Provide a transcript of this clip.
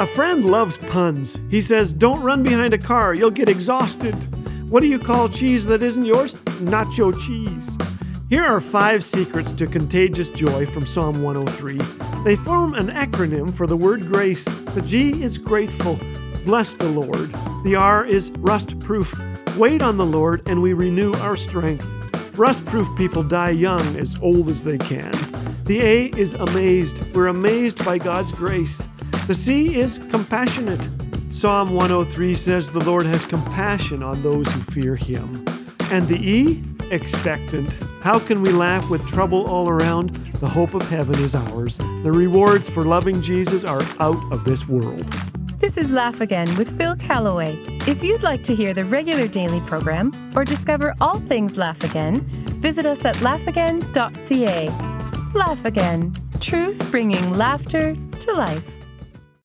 A friend loves puns. He says, Don't run behind a car, you'll get exhausted. What do you call cheese that isn't yours? Nacho cheese. Here are five secrets to contagious joy from Psalm 103. They form an acronym for the word grace. The G is grateful. Bless the Lord. The R is rust proof. Wait on the Lord, and we renew our strength. Rust proof people die young, as old as they can. The A is amazed. We're amazed by God's grace. The C is compassionate. Psalm 103 says the Lord has compassion on those who fear him. And the E, expectant. How can we laugh with trouble all around? The hope of heaven is ours. The rewards for loving Jesus are out of this world. This is Laugh Again with Phil Callaway. If you'd like to hear the regular daily program or discover all things Laugh Again, visit us at laughagain.ca. Laugh Again, truth bringing laughter to life.